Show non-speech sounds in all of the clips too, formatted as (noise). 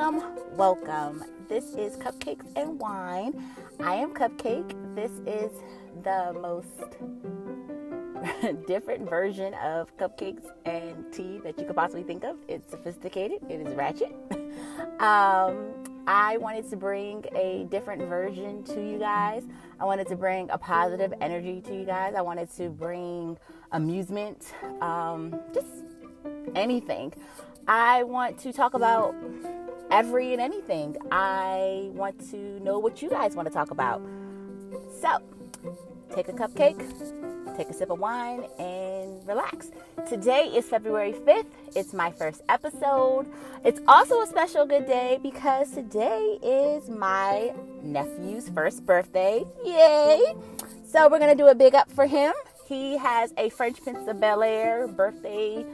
welcome, welcome. This is Cupcakes and Wine. I am Cupcake. This is the most (laughs) different version of cupcakes and tea that you could possibly think of. It's sophisticated, it is ratchet. (laughs) Um, I wanted to bring a different version to you guys. I wanted to bring a positive energy to you guys. I wanted to bring amusement, um, just anything. I want to talk about every and anything. I want to know what you guys want to talk about. So, take a cupcake, take a sip of wine, and relax. Today is February 5th. It's my first episode. It's also a special good day because today is my nephew's first birthday. Yay! So, we're going to do a big up for him. He has a Fresh Prince of Bel Air birthday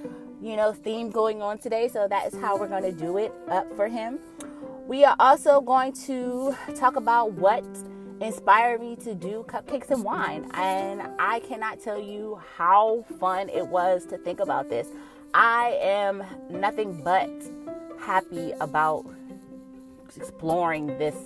you know, theme going on today. So that is how we're going to do it up for him. We are also going to talk about what inspired me to do cupcakes and wine. And I cannot tell you how fun it was to think about this. I am nothing but happy about exploring this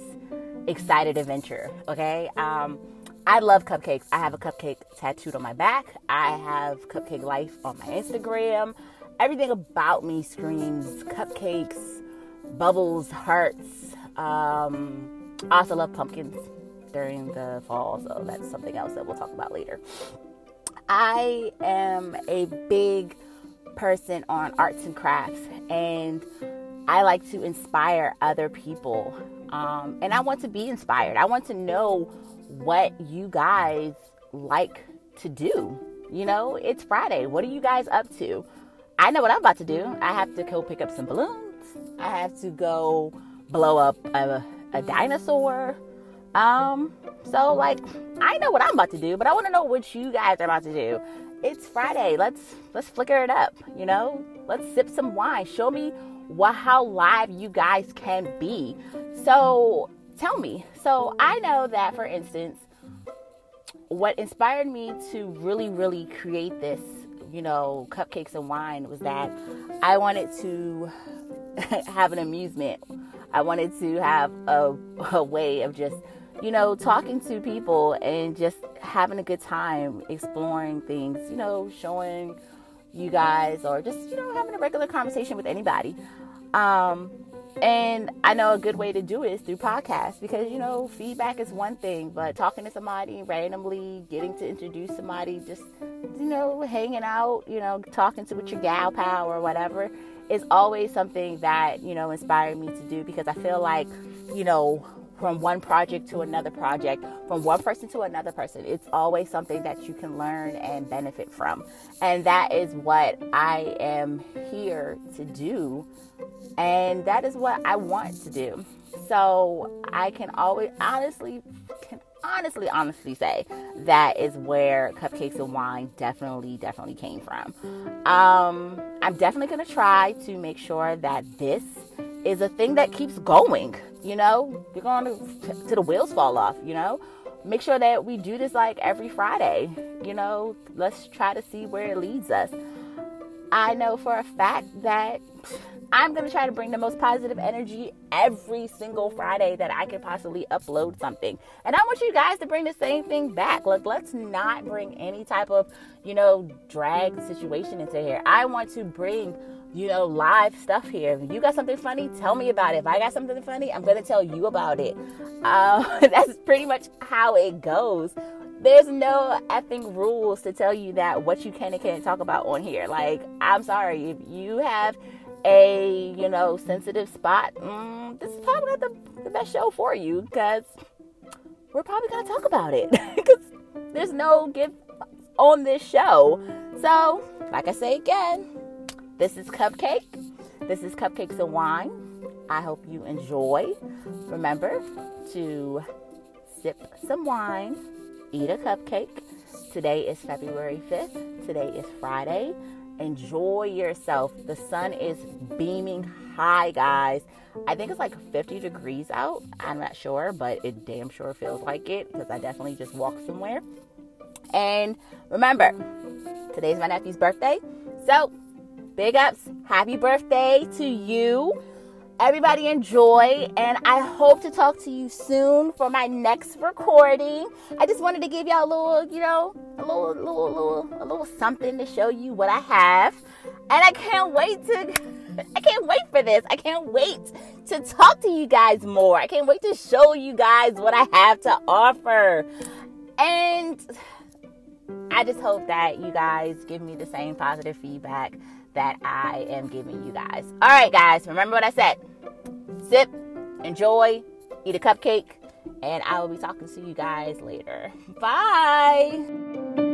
excited adventure. Okay. Um, I love cupcakes. I have a cupcake tattooed on my back. I have Cupcake Life on my Instagram everything about me screams cupcakes, bubbles, hearts. Um, I also love pumpkins during the fall, so that's something else that we'll talk about later. I am a big person on arts and crafts, and I like to inspire other people. Um, and I want to be inspired. I want to know what you guys like to do. You know, it's Friday. What are you guys up to? I know what I'm about to do. I have to go pick up some balloons. I have to go blow up a, a dinosaur. Um, so like I know what I'm about to do, but I want to know what you guys are about to do. It's Friday. Let's let's flicker it up, you know? Let's sip some wine. Show me what how live you guys can be. So tell me. So I know that for instance, what inspired me to really, really create this you know, cupcakes and wine was that I wanted to (laughs) have an amusement. I wanted to have a, (laughs) a way of just, you know, talking to people and just having a good time exploring things, you know, showing you guys or just, you know, having a regular conversation with anybody. Um, and I know a good way to do it is through podcasts because, you know, feedback is one thing, but talking to somebody randomly, getting to introduce somebody, just, you know, hanging out, you know, talking to with your gal pal or whatever is always something that, you know, inspired me to do because I feel like, you know, from one project to another project, from one person to another person. It's always something that you can learn and benefit from. And that is what I am here to do. And that is what I want to do. So I can always honestly can honestly honestly say that is where cupcakes and wine definitely definitely came from. Um, I'm definitely going to try to make sure that this is a thing that keeps going. You know, we're going to to the wheels fall off. You know, make sure that we do this like every Friday. You know, let's try to see where it leads us. I know for a fact that I'm going to try to bring the most positive energy every single Friday that I can possibly upload something. And I want you guys to bring the same thing back. Look, let's not bring any type of, you know, drag situation into here. I want to bring you know, live stuff here. If you got something funny, tell me about it. If I got something funny, I'm going to tell you about it. Uh, (laughs) that's pretty much how it goes. There's no effing rules to tell you that what you can and can't talk about on here. Like, I'm sorry. If you have a, you know, sensitive spot, mm, this is probably not the, the best show for you because we're probably going to talk about it. (laughs) Because there's no give on this show. So, like I say again, this is Cupcake. This is Cupcakes and Wine. I hope you enjoy. Remember to sip some wine, eat a cupcake. Today is February 5th. Today is Friday. Enjoy yourself. The sun is beaming high, guys. I think it's like 50 degrees out. I'm not sure, but it damn sure feels like it because I definitely just walked somewhere. And remember, today's my nephew's birthday. So Big ups. Happy birthday to you. Everybody enjoy, and I hope to talk to you soon for my next recording. I just wanted to give y'all a little, you know, a little, little, little, a little something to show you what I have, and I can't wait to. (laughs) I can't wait for this. I can't wait to talk to you guys more. I can't wait to show you guys what I have to offer. And I just hope that you guys give me the same positive feedback that I am giving you guys. All right, guys, remember what I said sip, enjoy, eat a cupcake, and I will be talking to you guys later. (laughs) Bye.